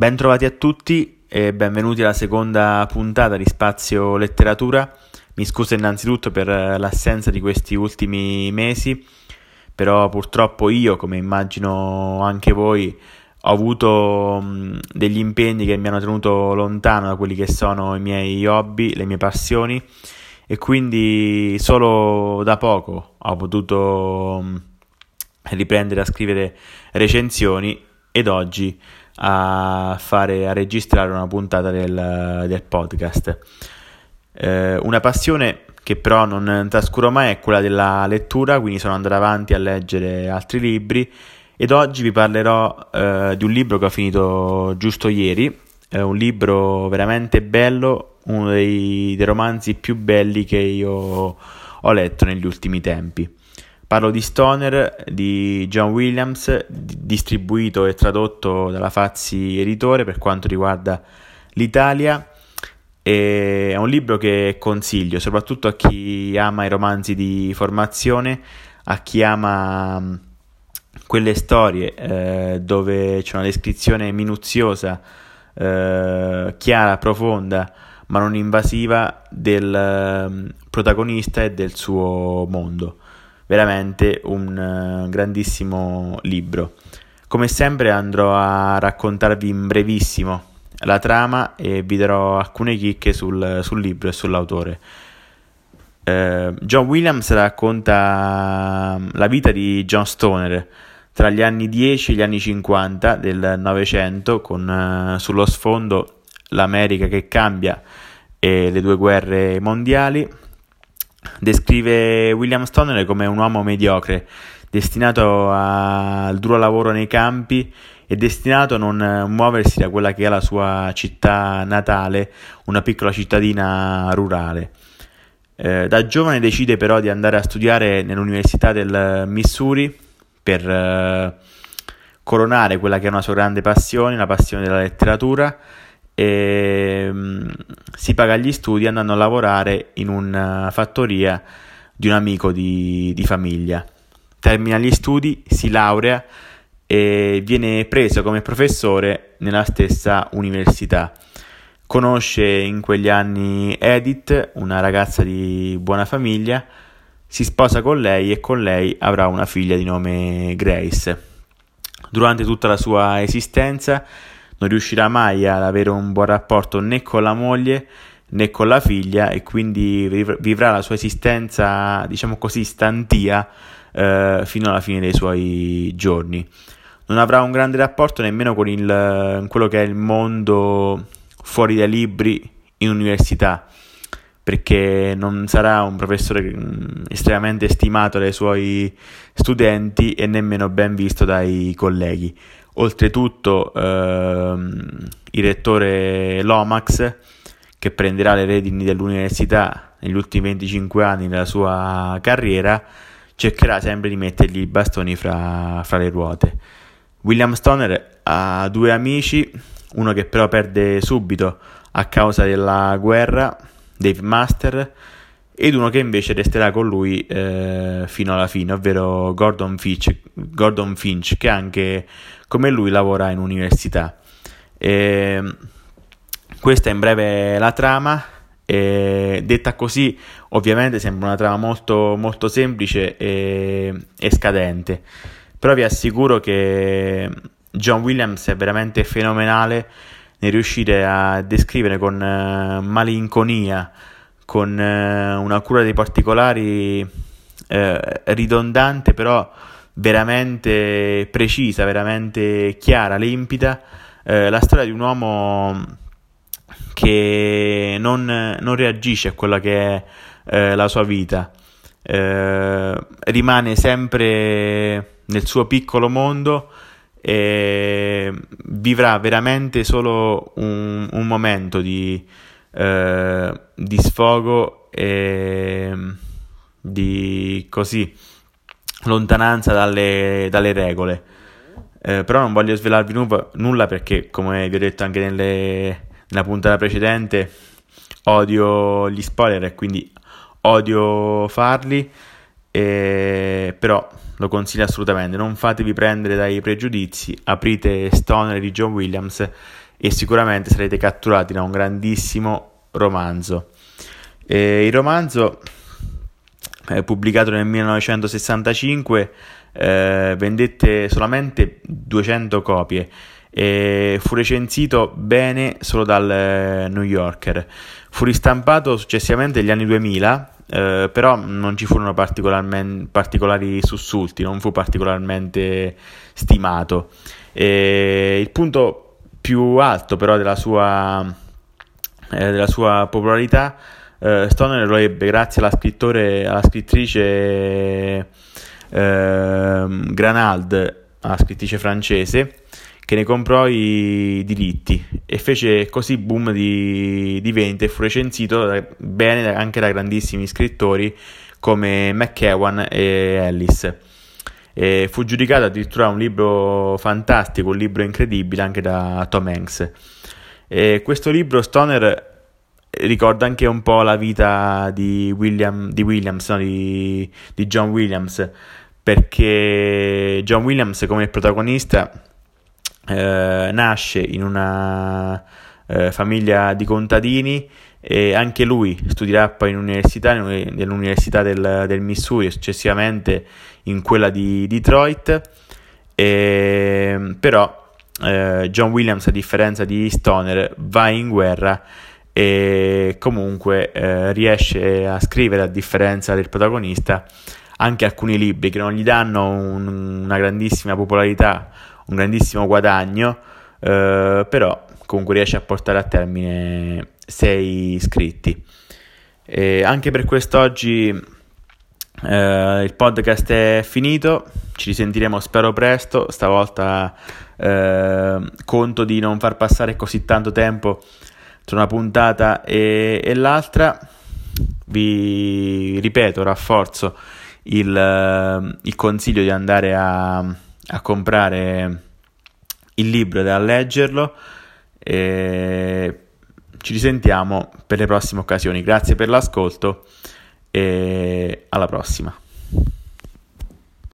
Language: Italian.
Bentrovati a tutti e benvenuti alla seconda puntata di Spazio Letteratura. Mi scuso innanzitutto per l'assenza di questi ultimi mesi, però purtroppo io, come immagino anche voi, ho avuto degli impegni che mi hanno tenuto lontano da quelli che sono i miei hobby, le mie passioni e quindi solo da poco ho potuto riprendere a scrivere recensioni ed oggi a, fare, a registrare una puntata del, del podcast. Eh, una passione che però non trascuro mai è quella della lettura, quindi sono andato avanti a leggere altri libri ed oggi vi parlerò eh, di un libro che ho finito giusto ieri, è un libro veramente bello, uno dei, dei romanzi più belli che io ho letto negli ultimi tempi. Parlo di Stoner di John Williams, distribuito e tradotto dalla Fazzi Editore per quanto riguarda l'Italia. è un libro che consiglio soprattutto a chi ama i romanzi di formazione, a chi ama mm, quelle storie eh, dove c'è una descrizione minuziosa, eh, chiara, profonda, ma non invasiva del eh, protagonista e del suo mondo veramente un uh, grandissimo libro. Come sempre andrò a raccontarvi in brevissimo la trama e vi darò alcune chicche sul, sul libro e sull'autore. Uh, John Williams racconta mm, la vita di John Stoner tra gli anni 10 e gli anni 50 del Novecento, con uh, sullo sfondo l'America che cambia e le due guerre mondiali Descrive William Stoner come un uomo mediocre, destinato al duro lavoro nei campi e destinato a non muoversi da quella che è la sua città natale, una piccola cittadina rurale. Eh, da giovane decide però di andare a studiare nell'Università del Missouri per eh, coronare quella che è una sua grande passione, la passione della letteratura e mm, si paga gli studi andando a lavorare in una fattoria di un amico di, di famiglia. Termina gli studi, si laurea e viene preso come professore nella stessa università. Conosce in quegli anni Edith, una ragazza di buona famiglia, si sposa con lei e con lei avrà una figlia di nome Grace. Durante tutta la sua esistenza non riuscirà mai ad avere un buon rapporto né con la moglie né con la figlia e quindi vivrà la sua esistenza, diciamo così, stantia eh, fino alla fine dei suoi giorni. Non avrà un grande rapporto nemmeno con il, quello che è il mondo fuori dai libri in università, perché non sarà un professore mm, estremamente stimato dai suoi studenti e nemmeno ben visto dai colleghi. Oltretutto ehm, il rettore Lomax, che prenderà le redini dell'università negli ultimi 25 anni della sua carriera, cercherà sempre di mettergli i bastoni fra, fra le ruote. William Stoner ha due amici, uno che però perde subito a causa della guerra, Dave Master, ed uno che invece resterà con lui eh, fino alla fine, ovvero Gordon Finch, Gordon Finch, che anche come lui lavora in università. E, questa è in breve la trama. E, detta così, ovviamente sembra una trama molto, molto semplice e, e scadente, però vi assicuro che John Williams è veramente fenomenale nel riuscire a descrivere con uh, malinconia con eh, una cura dei particolari eh, ridondante, però veramente precisa, veramente chiara, limpida, eh, la storia di un uomo che non, non reagisce a quella che è eh, la sua vita, eh, rimane sempre nel suo piccolo mondo e vivrà veramente solo un, un momento di eh, di sfogo e di così lontananza dalle, dalle regole. Eh, però non voglio svelarvi nu- nulla perché, come vi ho detto anche nelle, nella puntata precedente, odio gli spoiler e quindi odio farli. E, però lo consiglio assolutamente. Non fatevi prendere dai pregiudizi, aprite Stoner di John Williams e sicuramente sarete catturati da un grandissimo romanzo. E il romanzo, eh, pubblicato nel 1965, eh, vendette solamente 200 copie e fu recensito bene solo dal eh, New Yorker. Fu ristampato successivamente negli anni 2000, eh, però non ci furono particolari sussulti, non fu particolarmente stimato. E il punto più alto però della sua, eh, della sua popolarità eh, Stoner lo ebbe grazie alla, alla scrittrice eh, Granald, la scrittrice francese, che ne comprò i diritti e fece così boom di, di vendite e fu recensito da, bene anche da grandissimi scrittori come McEwan e Ellis. E fu giudicato addirittura un libro fantastico, un libro incredibile anche da Tom Hanks. E questo libro Stoner ricorda anche un po' la vita di, William, di Williams, no? di, di John Williams, perché John Williams come protagonista eh, nasce in una eh, famiglia di contadini e anche lui studierà poi in università, nell'università del, del Missouri e successivamente in quella di Detroit, e, però eh, John Williams a differenza di Stoner va in guerra e comunque eh, riesce a scrivere a differenza del protagonista anche alcuni libri che non gli danno un, una grandissima popolarità un grandissimo guadagno, eh, però comunque riesce a portare a termine sei iscritti. E anche per quest'oggi eh, il podcast è finito, ci risentiremo spero presto, stavolta eh, conto di non far passare così tanto tempo tra una puntata e, e l'altra, vi ripeto, rafforzo il, il consiglio di andare a a comprare il libro e a leggerlo. E ci risentiamo per le prossime occasioni. Grazie per l'ascolto e alla prossima.